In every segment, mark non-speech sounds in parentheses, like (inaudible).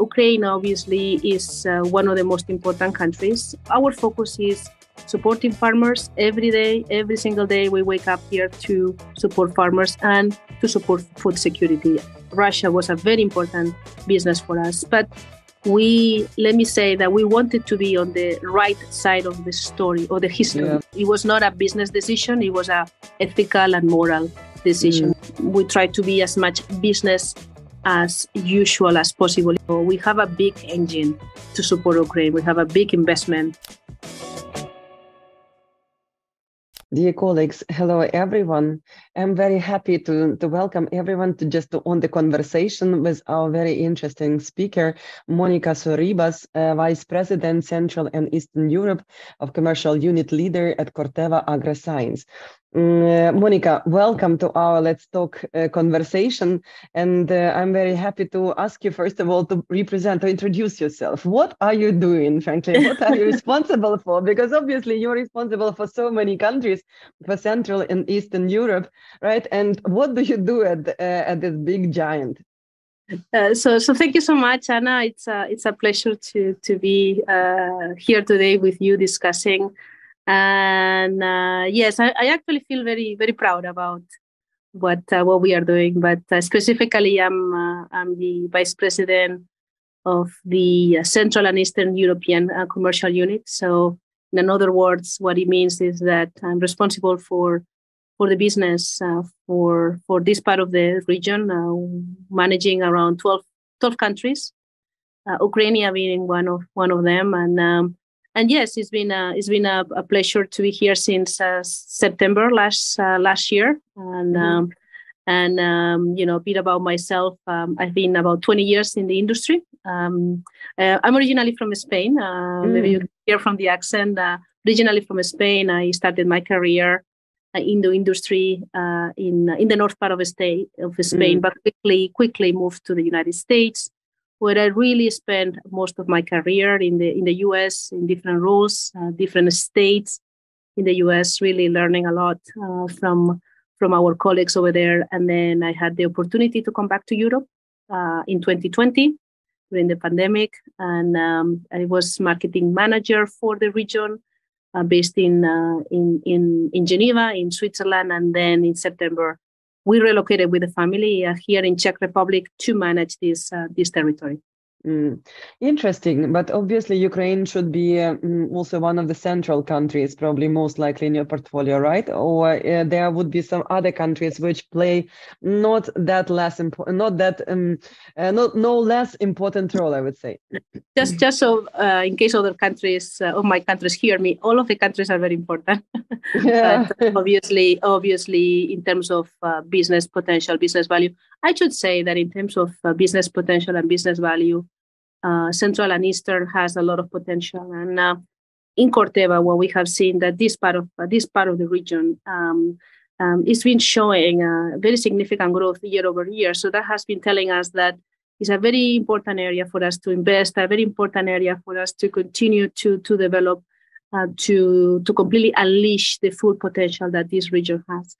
Ukraine obviously is uh, one of the most important countries. Our focus is supporting farmers every day, every single day. We wake up here to support farmers and to support food security. Russia was a very important business for us, but we let me say that we wanted to be on the right side of the story or the history. Yeah. It was not a business decision; it was a ethical and moral decision. Mm. We tried to be as much business as usual as possible. We have a big engine to support Ukraine. We have a big investment Dear colleagues, hello everyone. I'm very happy to, to welcome everyone to just to, on the conversation with our very interesting speaker, Monica Sorribas, uh, Vice President, Central and Eastern Europe of Commercial Unit Leader at Corteva AgriScience. Mm, uh, Monica, welcome to our Let's Talk uh, conversation. And uh, I'm very happy to ask you, first of all, to represent, or introduce yourself. What are you doing, frankly? What are you (laughs) responsible for? Because obviously you're responsible for so many countries, for Central and Eastern Europe, right? And what do you do at, uh, at this big giant? Uh, so, so thank you so much, Anna. It's a, it's a pleasure to, to be uh, here today with you discussing and uh, yes I, I, actually feel very very proud about what uh, what we are doing. But uh, specifically i'm uh, i'm the vice president of the uh, central and eastern european uh, commercial unit. So in other words what it means is that i'm responsible for for the business for for this part of the region managing around 12 12 countries ukraine being one of one of them. And um, and yes, it's been a, it's been a, a pleasure to be here since uh, September last uh, last year, and mm-hmm. um, and um, you know a bit about myself. Um, I've been about 20 years in the industry. Um, uh, I'm originally from Spain. Uh, mm. Maybe you can hear from the accent. Uh, originally from Spain, I started my career uh, in the industry in in the north part of the state of Spain, mm. but quickly quickly moved to the United States where I really spent most of my career in the in the U.S. in different roles, uh, different states in the U.S. Really learning a lot uh, from from our colleagues over there, and then I had the opportunity to come back to Europe uh, in 2020 during the pandemic, and um, I was marketing manager for the region. Uh, based in, uh, in in in Geneva, in Switzerland, and then in September we relocated with the family uh, here in Czech Republic to manage this uh, this territory. Mm. Interesting, but obviously Ukraine should be uh, also one of the central countries, probably most likely in your portfolio, right? Or uh, there would be some other countries which play not that less important, not that um, uh, not no less important role, I would say. Just just so uh, in case other countries uh, of my countries hear me, all of the countries are very important. (laughs) (laughs) Yeah. (laughs) obviously, obviously, in terms of uh, business potential, business value, I should say that in terms of business potential and business value uh, Central and Eastern has a lot of potential. And uh, in Corteva, what we have seen that this part of uh, this part of the region um, um, it's been showing very significant growth year over year. So that has been telling us that it's a very important area for us to invest, a very important area for us to continue to to develop uh, to to completely unleash the full potential that this region has.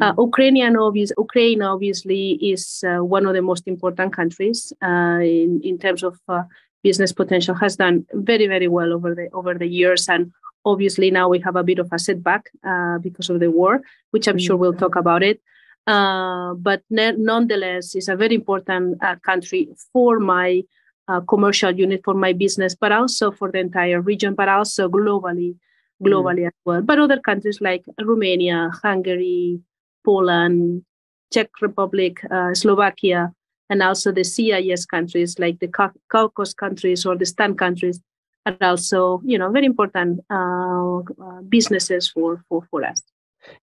Uh, mm-hmm. Ukrainian obvious, Ukraine obviously is uh, one of the most important countries uh, in in terms of uh, business potential. Has done very very well over the over the years, and obviously now we have a bit of a setback uh, because of the war, which I'm sure we'll talk about it. but ne- nonetheless, it's a very important country for my uh, commercial unit for my business, but also for the entire region, but also globally, globally mm. as well. But other countries like Romania, Hungary, Poland, Czech Republic, uh, Slovakia, and also the CIS countries like the Caucasus countries or the STAN countries are also, you know, very important uh, uh businesses for, for, for us.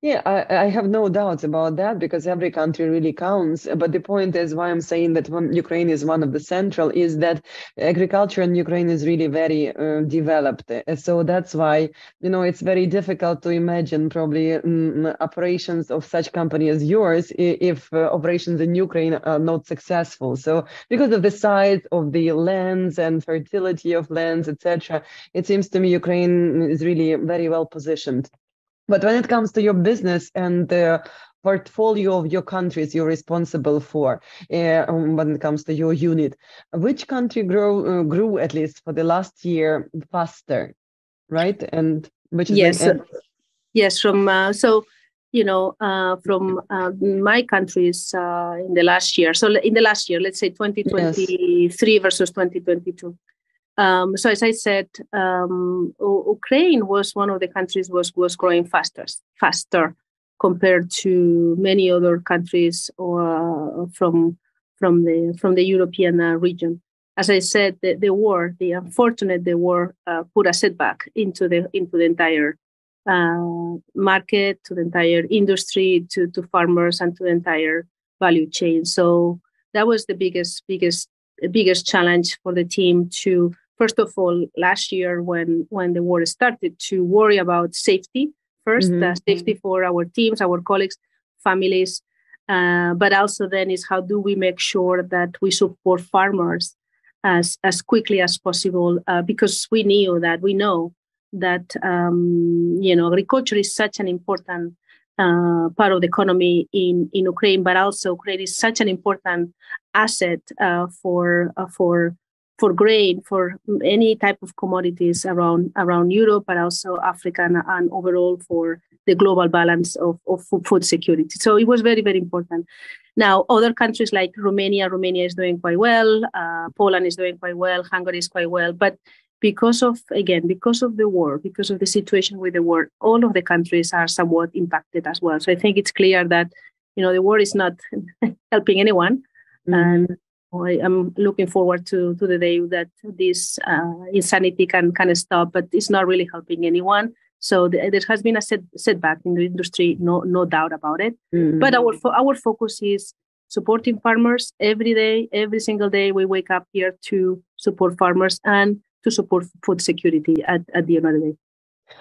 Yeah, I, I, have no doubts about that because every country really counts. But the point is why I'm saying that Ukraine is one of the central is that agriculture in Ukraine is really very uh, developed. So that's why, you know, it's very difficult to imagine probably um, operations of such company as yours if uh, operations in Ukraine are not successful. So because of the size of the lands and fertility of lands, etc., it seems to me Ukraine is really very well positioned. But when it comes to your business and the portfolio of your countries you're responsible for uh, when it comes to your unit, which country grew uh, grew at least for the last year faster, right? And which is yes, yes. From uh, so you know uh, from uh, my countries uh, in the last year. So in the last year, let's say 2023 yes. versus 2022. Um, so as I said, um, Ukraine was one of the countries was was growing faster, faster compared to many other countries or uh, from from the from the European uh, region. As I said, the, the war, the unfortunate the war, uh, put a setback into the into the entire uh, market, to the entire industry, to to farmers, and to the entire value chain. So that was the biggest biggest biggest challenge for the team to first of all last year when when the war started to worry about safety 1st mm-hmm. uh, safety for our teams our colleagues families uh, but also then is how do we make sure that we support farmers as as quickly as possible uh, because we knew that we know that um, you know agriculture is such an important uh, part of the economy in, in Ukraine, but also Ukraine is such an important asset uh, for uh, for for grain, for any type of commodities around around Europe, but also Africa and, and overall for the global balance of, of food security. So it was very, very important. Now, other countries like Romania, Romania is doing quite well, uh, Poland is doing quite well, Hungary is quite well, but because of again because of the war because of the situation with the war all of the countries are somewhat impacted as well so i think it's clear that you know the war is not (laughs) helping anyone mm-hmm. and I am looking forward to, to the day that this uh, insanity can kind of stop, but it's not really helping anyone. So the, there has been a set, setback in the industry, no no doubt about it. Mm-hmm. But our our focus is supporting farmers every day, every single day. We wake up here to support farmers and to support food security at, at the end of the day.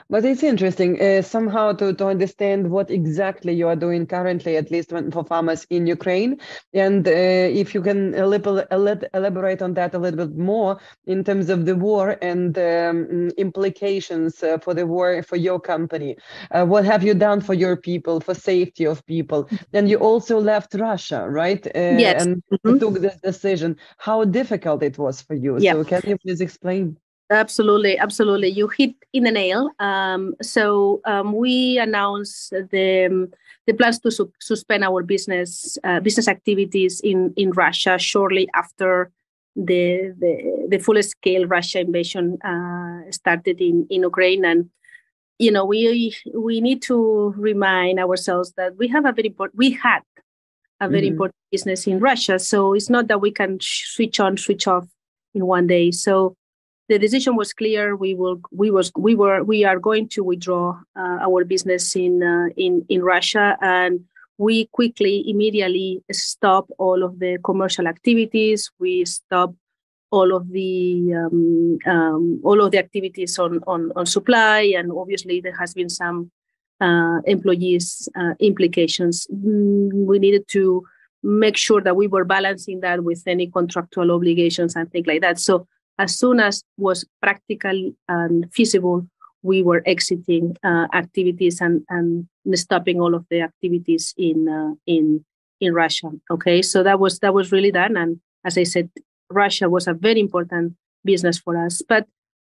But it's interesting uh, somehow to, to understand what exactly you are doing currently, at least when, for farmers in Ukraine. And uh, if you can elaborate on that a little bit more in terms of the war and um, implications uh, for the war for your company. Uh, what have you done for your people, for safety of people? Then you also left Russia, right? Uh, yes. And mm-hmm. took this decision. How difficult it was for you. Yeah. So can you please explain? Absolutely, absolutely. You hit in the nail. Um, so um, we announced the um, the plans to su- suspend our business uh, business activities in in Russia shortly after the the, the full scale Russia invasion uh, started in in Ukraine and. You know, we we need to remind ourselves that we have a very important. We had a very mm-hmm. important business in Russia, so it's not that we can switch on, switch off in one day. So the decision was clear. We will, we was, we were, we are going to withdraw uh, our business in uh, in in Russia, and we quickly, immediately stop all of the commercial activities. We stop all of the um, um, all of the activities on, on on supply, and obviously there has been some uh, employees uh, implications. Mm, we needed to make sure that we were balancing that with any contractual obligations and things like that. So as soon as was practical and feasible, we were exiting uh, activities and, and stopping all of the activities in uh, in in Russia. Okay, so that was that was really done, and as I said, Russia was a very important business for us. But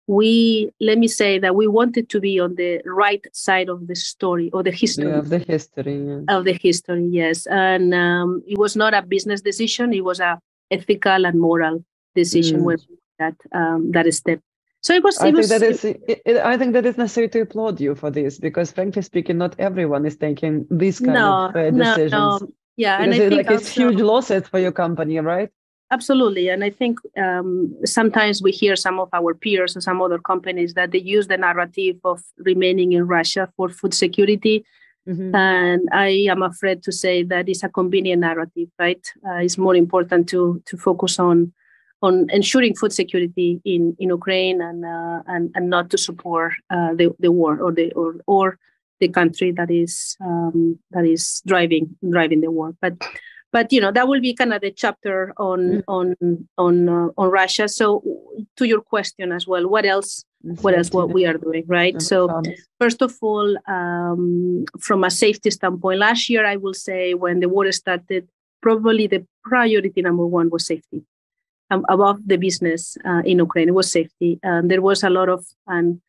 we let me say that we wanted to be on the right side of the story or the history yeah, of the history yes. of the history. Yes, and um, it was not a business decision; it was a ethical and moral decision mm. where that um, that step. So it was. I it was, think that is. It, it, I think that is necessary to applaud you for this because, frankly speaking, not everyone is taking these kind no, of uh, decisions. No, no. Yeah, because and I think like it's huge losses for your company, right? Absolutely, and I think um, sometimes we hear some of our peers and some other companies that they use the narrative of remaining in Russia for food security. Mm-hmm. And I am afraid to say that it's a convenient narrative, right? Uh, it's more important to to focus on on ensuring food security in, in Ukraine and, uh, and and not to support uh, the, the war or the or, or the country that is um, that is driving driving the war. But but you know that will be kind of the chapter on mm. on on uh, on Russia. So to your question as well, what else? What else? What we are doing, right? So, first of all, um, from a safety standpoint, last year I will say when the war started, probably the priority number one was safety. Um, above the business uh, in Ukraine, it was safety. Um, there was a lot of and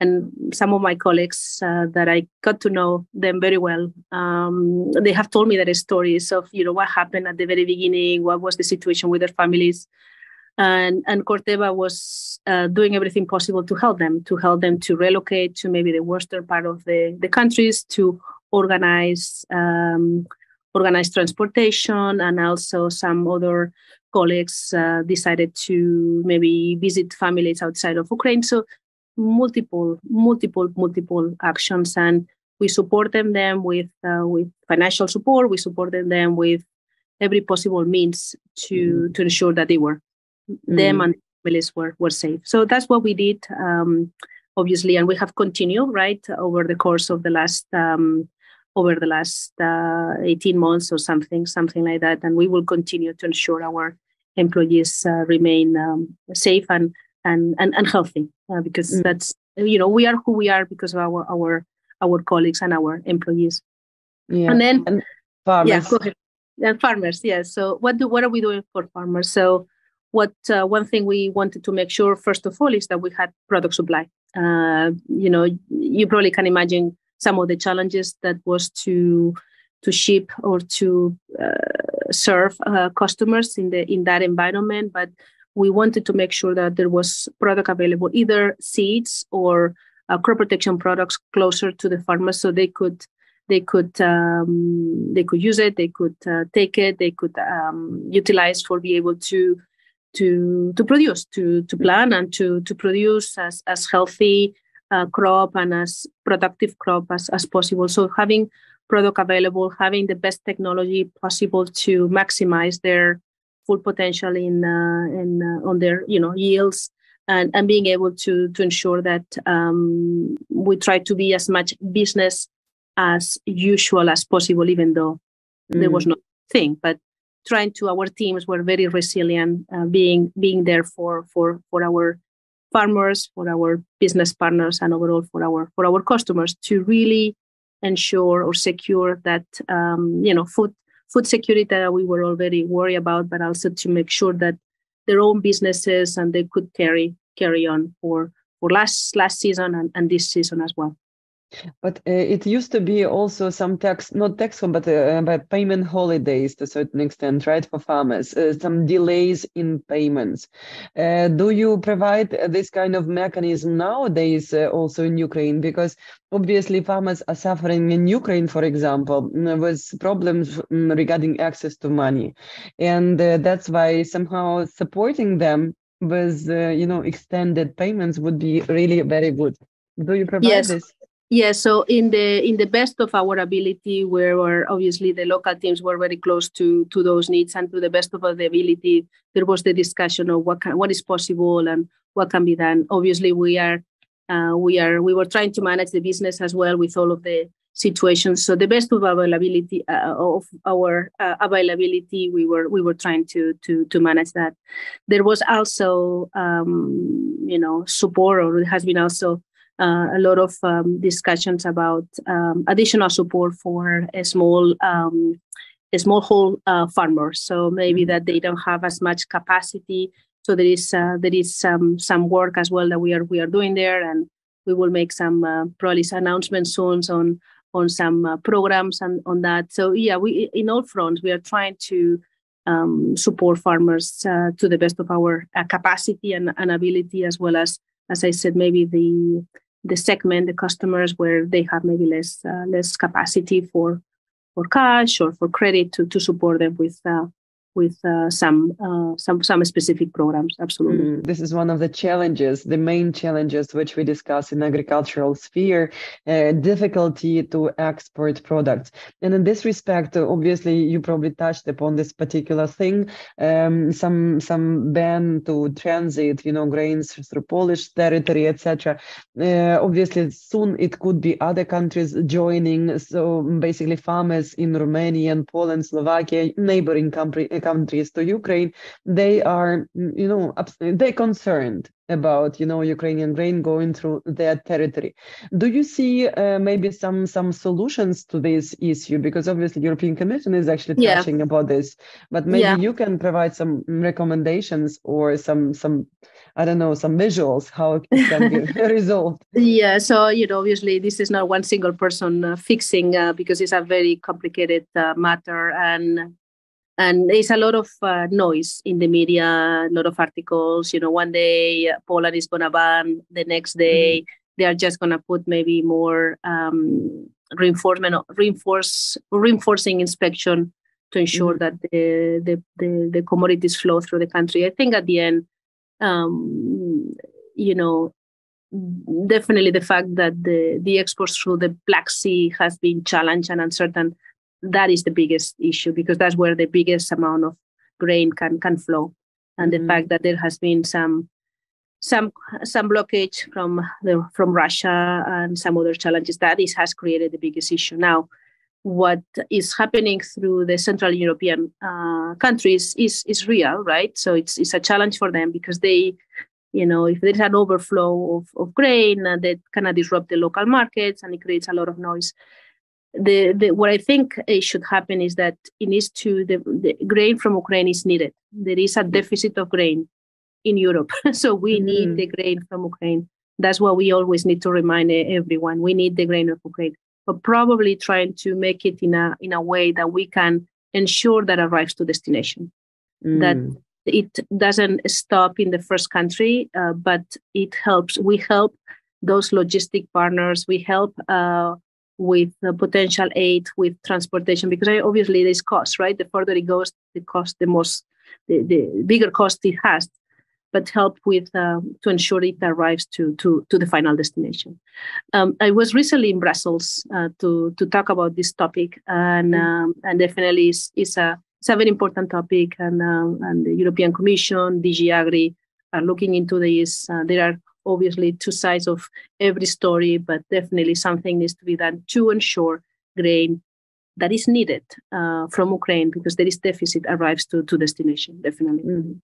and some of my colleagues uh, that I got to know them very well. Um, they have told me their stories of you know what happened at the very beginning, what was the situation with their families, and and Corteva was uh, doing everything possible to help them, to help them to relocate to maybe the western part of the the countries, to organize um, organize transportation, and also some other colleagues uh, decided to maybe visit families outside of Ukraine. So multiple, multiple, multiple actions, and we supported them with uh, with financial support. We supported them with every possible means to mm. to ensure that they were mm. them and families were were safe. So that's what we did, um, obviously, and we have continued right over the course of the last. Um, over the last uh, 18 months or something something like that and we will continue to ensure our employees uh, remain um, safe and and and, and healthy uh, because mm. that's you know we are who we are because of our our our colleagues and our employees yeah and then and farmers. yeah go ahead and farmers yes yeah. so what do what are we doing for farmers so what uh, one thing we wanted to make sure first of all is that we had product supply uh, you know you probably can imagine some of the challenges that was to to ship or to uh, serve uh, customers in the in that environment but we wanted to make sure that there was product available, either seeds or uh, crop protection products closer to the farmers, so they could they could um, they could use it, they could uh, take it, they could um, utilize for be able to to to produce, to to plant and to to produce as as healthy uh, crop and as productive crop as as possible. So having product available, having the best technology possible to maximize their full potential in uh, in uh, on their you know yields and, and being able to to ensure that um, we try to be as much business as usual as possible, even though mm. there was mm. no thing. But trying to our teams were very resilient, uh, being being there for for for our farmers, for our business partners, and overall for our for our customers to really ensure or secure that um, you know food food security that we were already worried about, but also to make sure that their own businesses and they could carry carry on for for last last season and, and this season as well. But uh, it used to be also some tax, not tax, but uh, but payment holidays to a certain extent, right, for farmers. Uh, some delays in payments. Uh, do you provide this kind of mechanism nowadays uh, also in Ukraine? Because obviously farmers are suffering in Ukraine, for example, mm, with problems mm, regarding access to money, and uh, that's why somehow supporting them with you know extended payments would be really very good. Do you provide yes. this? Yeah, so in the in the best of our ability, where, where obviously the local teams were very close to to those needs and to the best of the ability, there was the discussion of what can, what is possible and what can be done. Obviously, we are uh, we are we were trying to manage the business as well with all of the situations. So the best of availability uh, of our uh, availability, we were we were trying to to to manage that. There was also um, you know support, or it has been also uh, a lot of um, discussions about um, additional support for a small um, uh, farmers. So maybe mm-hmm. that they don't have as much capacity. So there is uh, there is some some work as well that we are we are doing there, and we will make some uh, probably announcements soon on on some uh, programs and on that. So yeah, we in all fronts we are trying to um, support farmers uh, to the best of our uh, capacity and, and ability, as well as as I said, maybe the the segment, the customers where they have maybe less uh, less capacity for for cash or for credit to to support them with uh, with uh, some uh, some some specific programs. Absolutely, mm, this is one of the challenges, the main challenges which we discuss in agricultural sphere, uh, difficulty to export products. And in this respect, obviously, you probably touched upon this particular thing. Um, some some ban to transit, you know, grains through Polish territory, etc. Uh, obviously, soon it could be other countries joining. So basically, farmers in Romania and Poland, Slovakia, neighboring country countries to Ukraine, they are, you know, they concerned about you know Ukrainian grain going through their territory. Do you see uh, maybe some some solutions to this issue? Because obviously European Commission is actually Yeah. touching about this, but maybe Yeah. you can provide some recommendations or some some I don't know some visuals how it can be (laughs) (laughs) resolved. Yeah, so you know, obviously, this is not one single person uh, fixing uh, because it's a very complicated uh, matter, and and there's a lot of uh, noise in the media, a lot of articles. You know, one day uh, Poland is gonna ban, the next day they are just gonna put maybe more um, reinforcement, reinforce, reinforcing inspection to ensure Mhm. that the, the the the commodities flow through the country. I think at the end, um, you know, definitely the fact that the, the exports through the Black Sea has been challenged and uncertain, that is the biggest issue because that's where the biggest amount of grain can can flow. And the fact that there has been some some some blockage from the from Russia and some other challenges that is has created the biggest issue. Now, what is happening through the Central European uh, countries is is real, right? So it's it's a challenge for them because they you know, if there's an overflow of, of grain uh, that kind of disrupt the local markets and it creates a lot of noise. The, the what I think should happen is that it needs to the, the grain from Ukraine is needed. There is a deficit of grain in Europe, (laughs) so we Mhm. need the grain from Ukraine. That's what we always need to remind everyone. We need the grain of Ukraine, but probably trying to make it in a in a way that we can ensure that arrives to destination That- Mm. it doesn't stop in the first country, uh, but it helps. We help those logistic partners. We help uh, with potential aid with transportation because I, obviously there's cost, right? The further it goes, the cost, the most, the, the bigger cost it has. But help with uh, to ensure it arrives to to to the final destination. Um, I was recently in Brussels uh, to to talk about this topic, and Mm. um, and definitely is is a it's a very important topic, and um, and the European Commission, DG Agri, are looking into this. Uh, there are obviously two sides of every story, but definitely something needs to be done to ensure grain that is needed uh, from Ukraine because there is deficit arrives to to destination. Definitely. Mhm.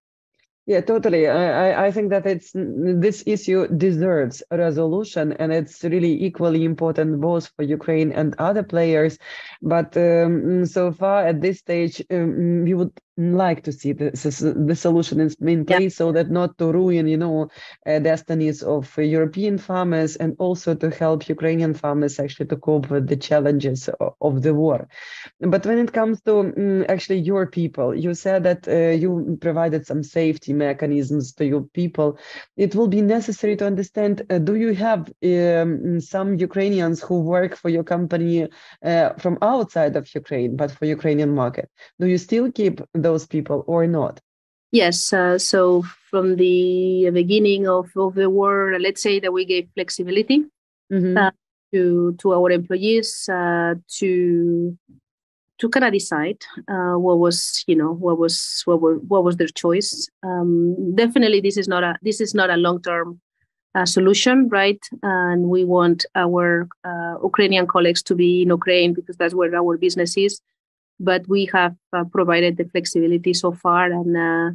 Yeah, totally. I, I, I think that it's this issue deserves a resolution, and it's really equally important both for Ukraine and other players. But um, so far at this stage, um, we would like to see the, the, the solution in, in Yeah. so that not to ruin, you know, uh, destinies of European farmers and also to help Ukrainian farmers actually to cope with the challenges of, of the war. But when it comes to mm, actually your people, you said that uh, you provided some safety mechanisms to your people. It will be necessary to understand uh, do you have um, some Ukrainians who work for your company uh, from outside of Ukraine, but for Ukrainian market? Do you still keep those people or not? Yes. Uh, so from the beginning of, of the war, let's say that we gave flexibility Mhm. Uh, to to our employees uh, to to kind of decide uh, what was you know what was what were, what was their choice. Um, definitely, this is not a this is not a long term uh, solution, right? And we want our uh, Ukrainian colleagues to be in Ukraine because that's where our business is. But we have uh, provided the flexibility so far, and uh,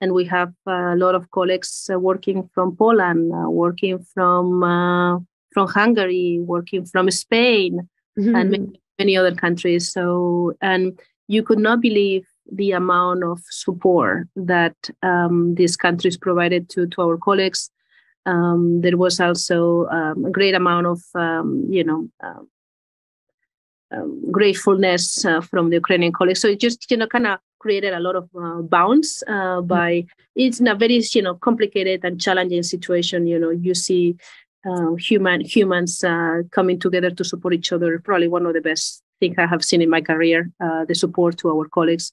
and we have a lot of colleagues uh, working from Poland, uh, working from uh, from Hungary, working from Spain, and many, many other countries. So, and you could not believe the amount of support that um, these countries provided to, to our colleagues. Um, there was also um, a great amount of, um, you know, um, um, gratefulness uh, from the Ukrainian colleagues. So it just, you know, kind of created a lot of uh, bounce uh, by, it's in a very, you know, complicated and challenging situation. You know, you see uh, human humans uh, coming together to support each other. Probably one of the best things I have seen in my career. Uh, the support to our colleagues,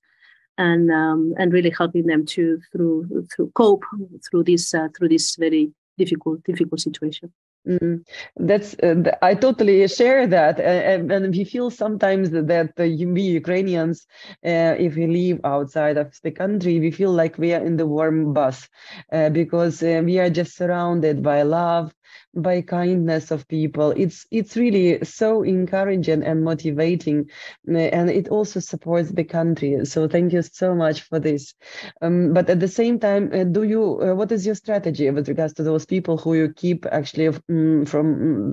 and um, and really helping them to through through cope through this uh, through this very difficult difficult situation. Mm, that's uh, I totally share that, and, and we feel sometimes that we Ukrainians, uh, if we live outside of the country, we feel like we are in the warm bus uh, because uh, we are just surrounded by love, by kindness of people. It's it's really so encouraging and motivating, and it also supports the country. So thank you so much for this. Um, but at the same time, uh, do you uh, what is your strategy with regards to those people who you keep actually um, from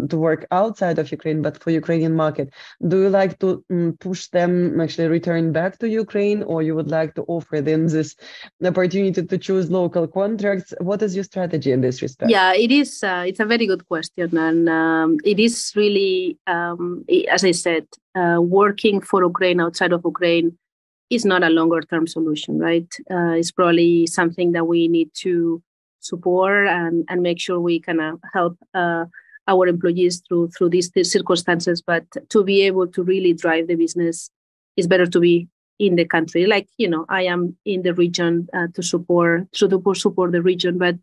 um, to work outside of Ukraine, but for Ukrainian market? Do you like to um, push them actually return back to Ukraine, or you would like to offer them this opportunity to choose local contracts? What is your strategy in this respect? Yeah, it is. Uh, it's a very good question, and um, it is really, um, as I said, uh, working for Ukraine outside of Ukraine is not a longer term solution, right? Uh, it's probably something that we need to support and, and make sure we can uh, help uh, our employees through through these, these, circumstances. But to be able to really drive the business, it's better to be in the country. Like you know, I am in the region uh, to support to support the region, but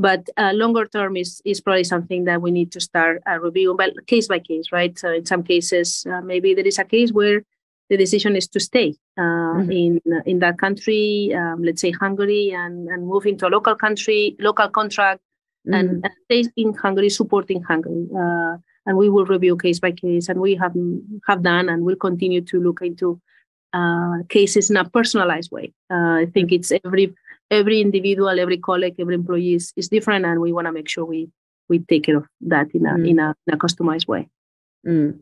but uh, longer term is is probably something that we need to start uh, reviewing, but case by case, right? So in some cases, uh, maybe there is a case where the decision is to stay uh, mm-hmm. in in that country, um, let's say Hungary, and and move into a local country, local contract, mm-hmm. and, and, stay in Hungary, supporting Hungary. Uh, and we will review case by case, and we have have done, and will continue to look into uh, cases in a personalized way. Uh, I think it's every every individual, every colleague, every employee is, is different, and we want to make sure we we take care of that in a mm. in a, in a customized way. Mm.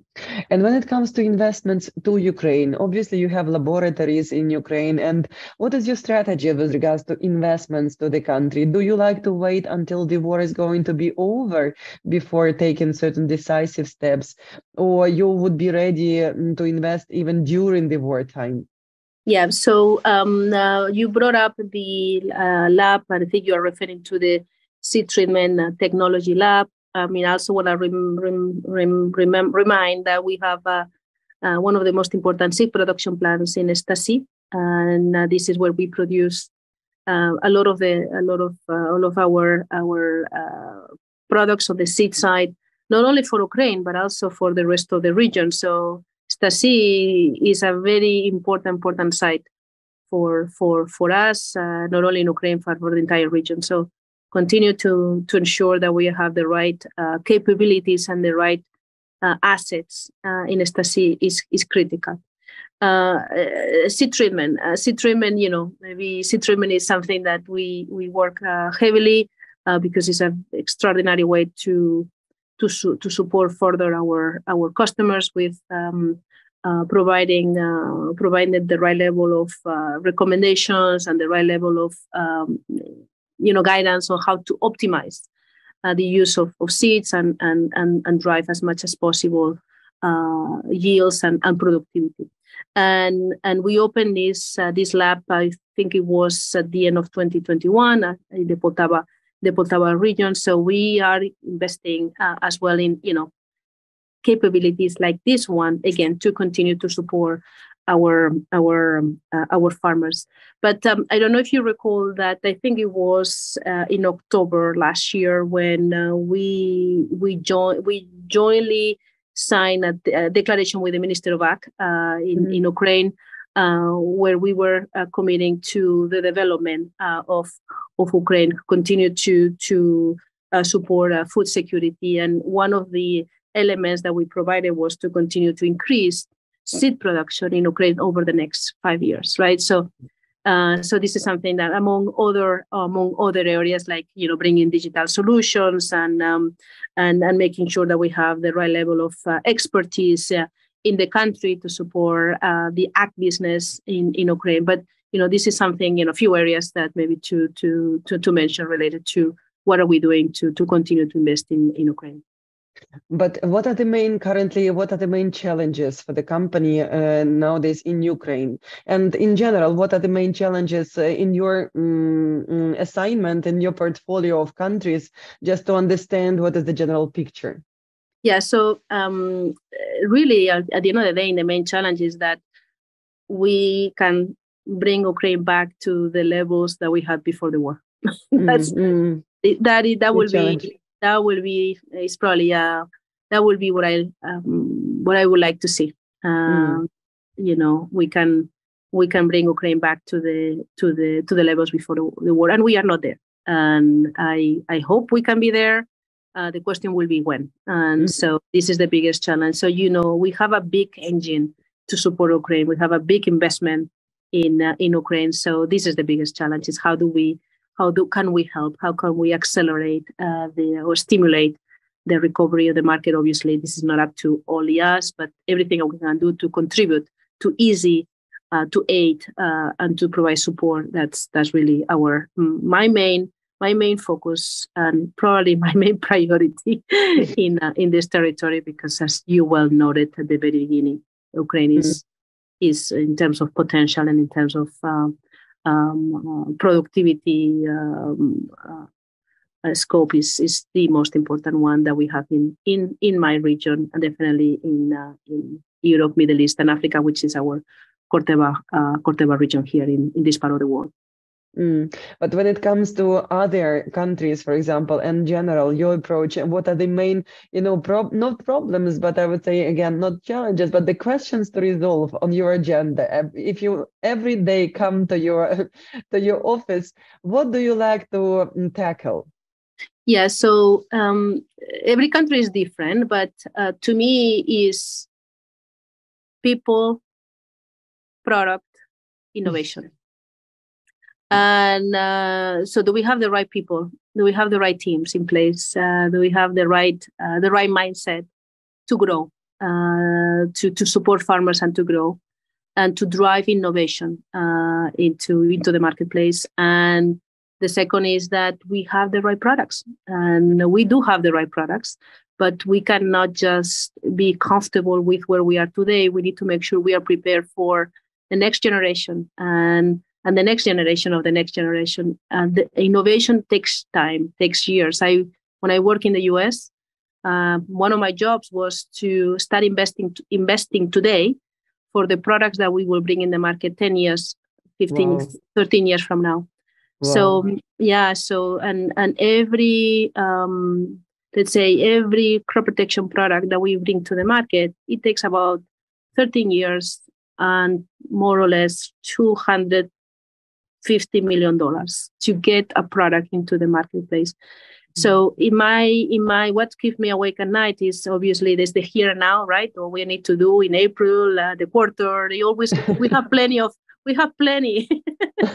And when it comes to investments to Ukraine, obviously you have laboratories in Ukraine. And what is your strategy with regards to investments to the country? Do you like to wait until the war is going to be over before taking certain decisive steps, or you would be ready mm, to invest even during the wartime? Yeah, so um, uh, you brought up the uh, lab, and I think you are referring to the seed treatment uh, technology lab. I mean, I also want to rem- rem- rem- remind that we have uh, uh, one of the most important seed production plants in Stasi, and uh, this is where we produce a lot of the a lot of all of our our products on the seed side, not only for Ukraine but also for the rest of the region. So Stasi is a very important important site for for for us, not only in Ukraine but for the entire region. So continue to to ensure that we have the right uh, capabilities and the right uh, assets uh, in Stasi is is critical. Uh, uh, seed treatment, uh, seed treatment, you know, maybe seed treatment is something that we we work heavily because it's an extraordinary way to to su- to support further our our customers with um, uh, providing uh, providing the right level of uh, recommendations and the right level of um, you know guidance on how to optimize uh, the use of, of seeds and, and and and drive as much as possible uh, yields and, and productivity. And and we opened this this lab. I think it was at the end of 2021 uh, in the Poltava the Poltava region. So we are investing as well in you know capabilities like this one again to continue to support our our uh, our farmers. But um, I don't know if you recall that I think it was uh, in October last year when uh, we we join we jointly signed a, a, declaration with the Minister of Ag uh, in mm-hmm. in Ukraine. Uh, where we were uh, committing to the development of of Ukraine, continue to to support food security, and one of the elements that we provided was to continue to increase seed production in Ukraine over the next five years, right? So, uh, so this is something that among other among other areas like you know bringing digital solutions and um, and and making sure that we have the right level of uh, expertise uh, in the country to support uh, the ag business in in Ukraine. But you know this is something in a few areas that maybe to to to to mention related to what are we doing to to continue to invest in in Ukraine. But what are the main currently? What are the main challenges for the company uh, nowadays in Ukraine? And in general, what are the main challenges uh, in your um, assignment in your portfolio of countries? Just to understand what is the general picture. Yeah. So um, really, at, at the end of the day, the main challenge is that we can bring Ukraine back to the levels that we had before the war. (laughs) That's mm, mm. that. That will be that will be is probably uh that will be what I um, what I would like to see. Um, mm. You know, we can we can bring Ukraine back to the to the to the levels before the, the war, and we are not there. And I I hope we can be there. Uh, the question will be when. And mm-hmm. so this is the biggest challenge. So, you know, we have a big engine to support Ukraine. We have a big investment in uh, in Ukraine. So this is the biggest challenge: is how do we how do can we help? How can we accelerate uh, the or stimulate the recovery of the market? Obviously, this is not up to only us, but everything we can do to contribute to easy. Uh, to aid uh, and to provide support that's that's really our my main my main focus and probably (laughs) my main priority (laughs) in uh, in this territory because as you well noted at the very beginning ukraine is mm-hmm is in terms of potential and in terms of uh, um, uh, productivity um, uh, scope is, is the most important one that we have in, in, in my region and definitely in, uh, in Europe, Middle East, and Africa, which is our Corteva, Corteva region here in, in this part of the world. Mm. But when it comes to other countries, for example, in general, your approach, and what are the main, you know, prob- not problems, but I would say again, not challenges, but the questions to resolve on your agenda. If you every day come to your (laughs) to your office, what do you like to mm, tackle? Yeah, so um, every country is different, but uh, to me is people, product, innovation and uh, so do we have the right people? Do we have the right teams in place? Uh, do we have the right uh, the right mindset to grow uh, to to support farmers and to grow and to drive innovation uh, into into the marketplace? And the second is that we have the right products. And we do have the right products but we cannot just be comfortable with where we are today. We need to make sure we are prepared for the next generation. And and the next generation of the next generation. And the innovation takes time, takes years. I when I work in the U.S., uh, one of my jobs was to start investing investing today for the products that we will bring in the market 10 years 15 wow. 13 years from now wow. so yeah so and and every um, let's say every crop protection product that we bring to the market it takes about 13 years and more or less 200 50 million dollars to get a product into the marketplace. Mm-hmm. so in my in my what keeps me awake at night is obviously there's the here and now right? What we need to do in april uh, the quarter they always we have (laughs) plenty of we have plenty (laughs)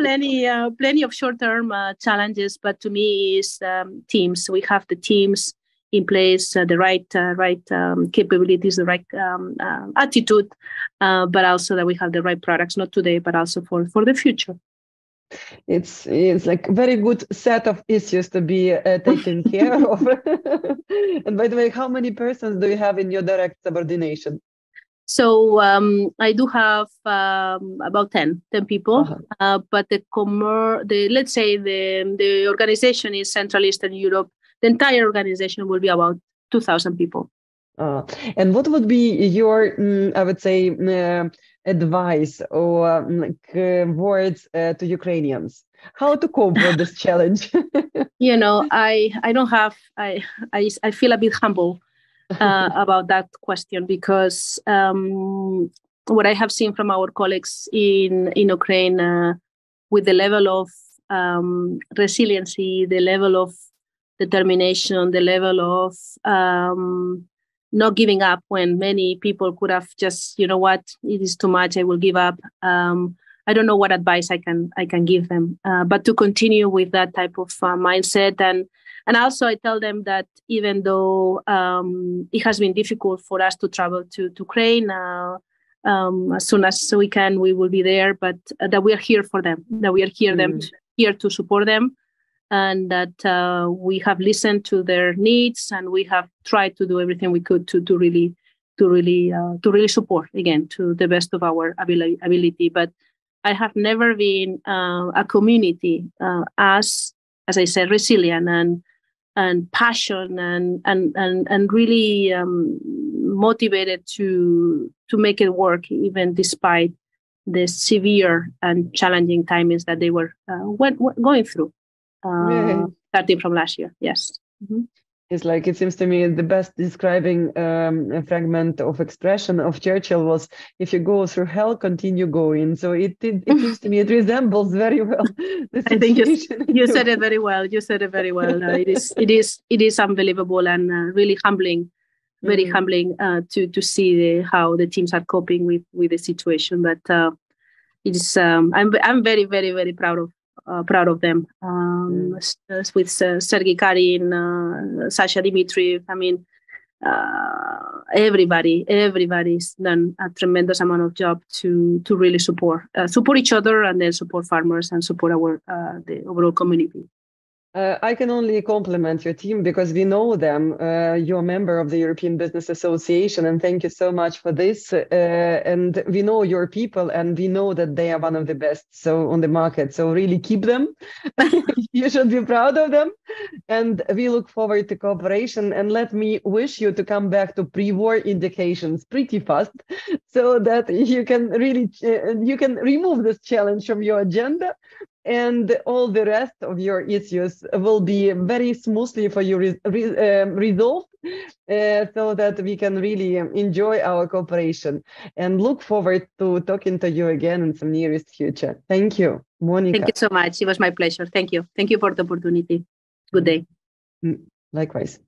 plenty uh, plenty of short term uh, challenges but to me is um, teams. We have the teams in place, uh, the right uh, right um, capabilities, the right um, uh, attitude, uh, but also that we have the right products, not today, but also for for the future. It's it's like a very good set of issues to be uh, (laughs) taken care of. (laughs) and by the way, how many persons do you have in your direct subordination? So um, I do have um, about 10, 10 people, uh-huh. uh, but the commer- the let's say the the organization is Central Eastern Europe the entire organization will be about 2,000 people. Uh, and what would be your, mm, I would say, uh, advice or um, like uh, words uh, to Ukrainians? How to cope with this (laughs) challenge? (laughs) you know, I I don't have I I, I feel a bit humble uh, (laughs) about that question because um, what I have seen from our colleagues in in Ukraine uh, with the level of um, resiliency, the level of determination, the level of um, not giving up when many people could have just, you know what, it is too much, I will give up. Um, I don't know what advice I can I can give them, uh, but to continue with that type of uh, mindset and and also I tell them that even though um, it has been difficult for us to travel to to Ukraine, uh, um, as soon as we can, we will be there. But uh, that we are here for them. That we are here mm. them here to support them, and that uh, we have listened to their needs and we have tried to do everything we could to, to really to really uh, to really support again to the best of our ability. But i have never been uh, a community uh, as as i said resilient and and passion and and and, and really um, motivated to to make it work even despite the severe and challenging times that they were uh, went, going through uh, starting from last year. Yes. Mm-hmm. It's like it seems to me the best describing um, fragment of expression of Churchill was, "If you go through hell, continue going." So it it, it seems to me it resembles very well. (laughs) (laughs) I think you, you said it very well. You said it very well. It is it is it is unbelievable and uh, really humbling, very mm. humbling uh, to to see the, how the teams are coping with with the situation. But uh, it is um, I'm I'm very very very proud of proud of them. Um, mm. With uh, Sergei Karin, uh, Sasha Dimitriev, I mean, uh, everybody, everybody's done a tremendous amount of job to to really support uh, support each other and then support farmers and support our uh, the overall community. Uh, I can only compliment your team because we know them. Uh, you're a member of the European Business Association, and thank you so much for this. Uh, and we know your people, and we know that they are one of the best so on the market. So really keep them. (laughs) you should be proud of them, and we look forward to cooperation. And let me wish you to come back to pre-war indications pretty fast, so that you can really uh, you can remove this challenge from your agenda and all the rest of your issues will be very smoothly for you re re um, resolved uh, so that we can really enjoy our cooperation and look forward to talking to you again in some nearest future. Thank you, Monica. Thank you so much. It was my pleasure. Thank you. Thank you for the opportunity. Good day. Mm, likewise.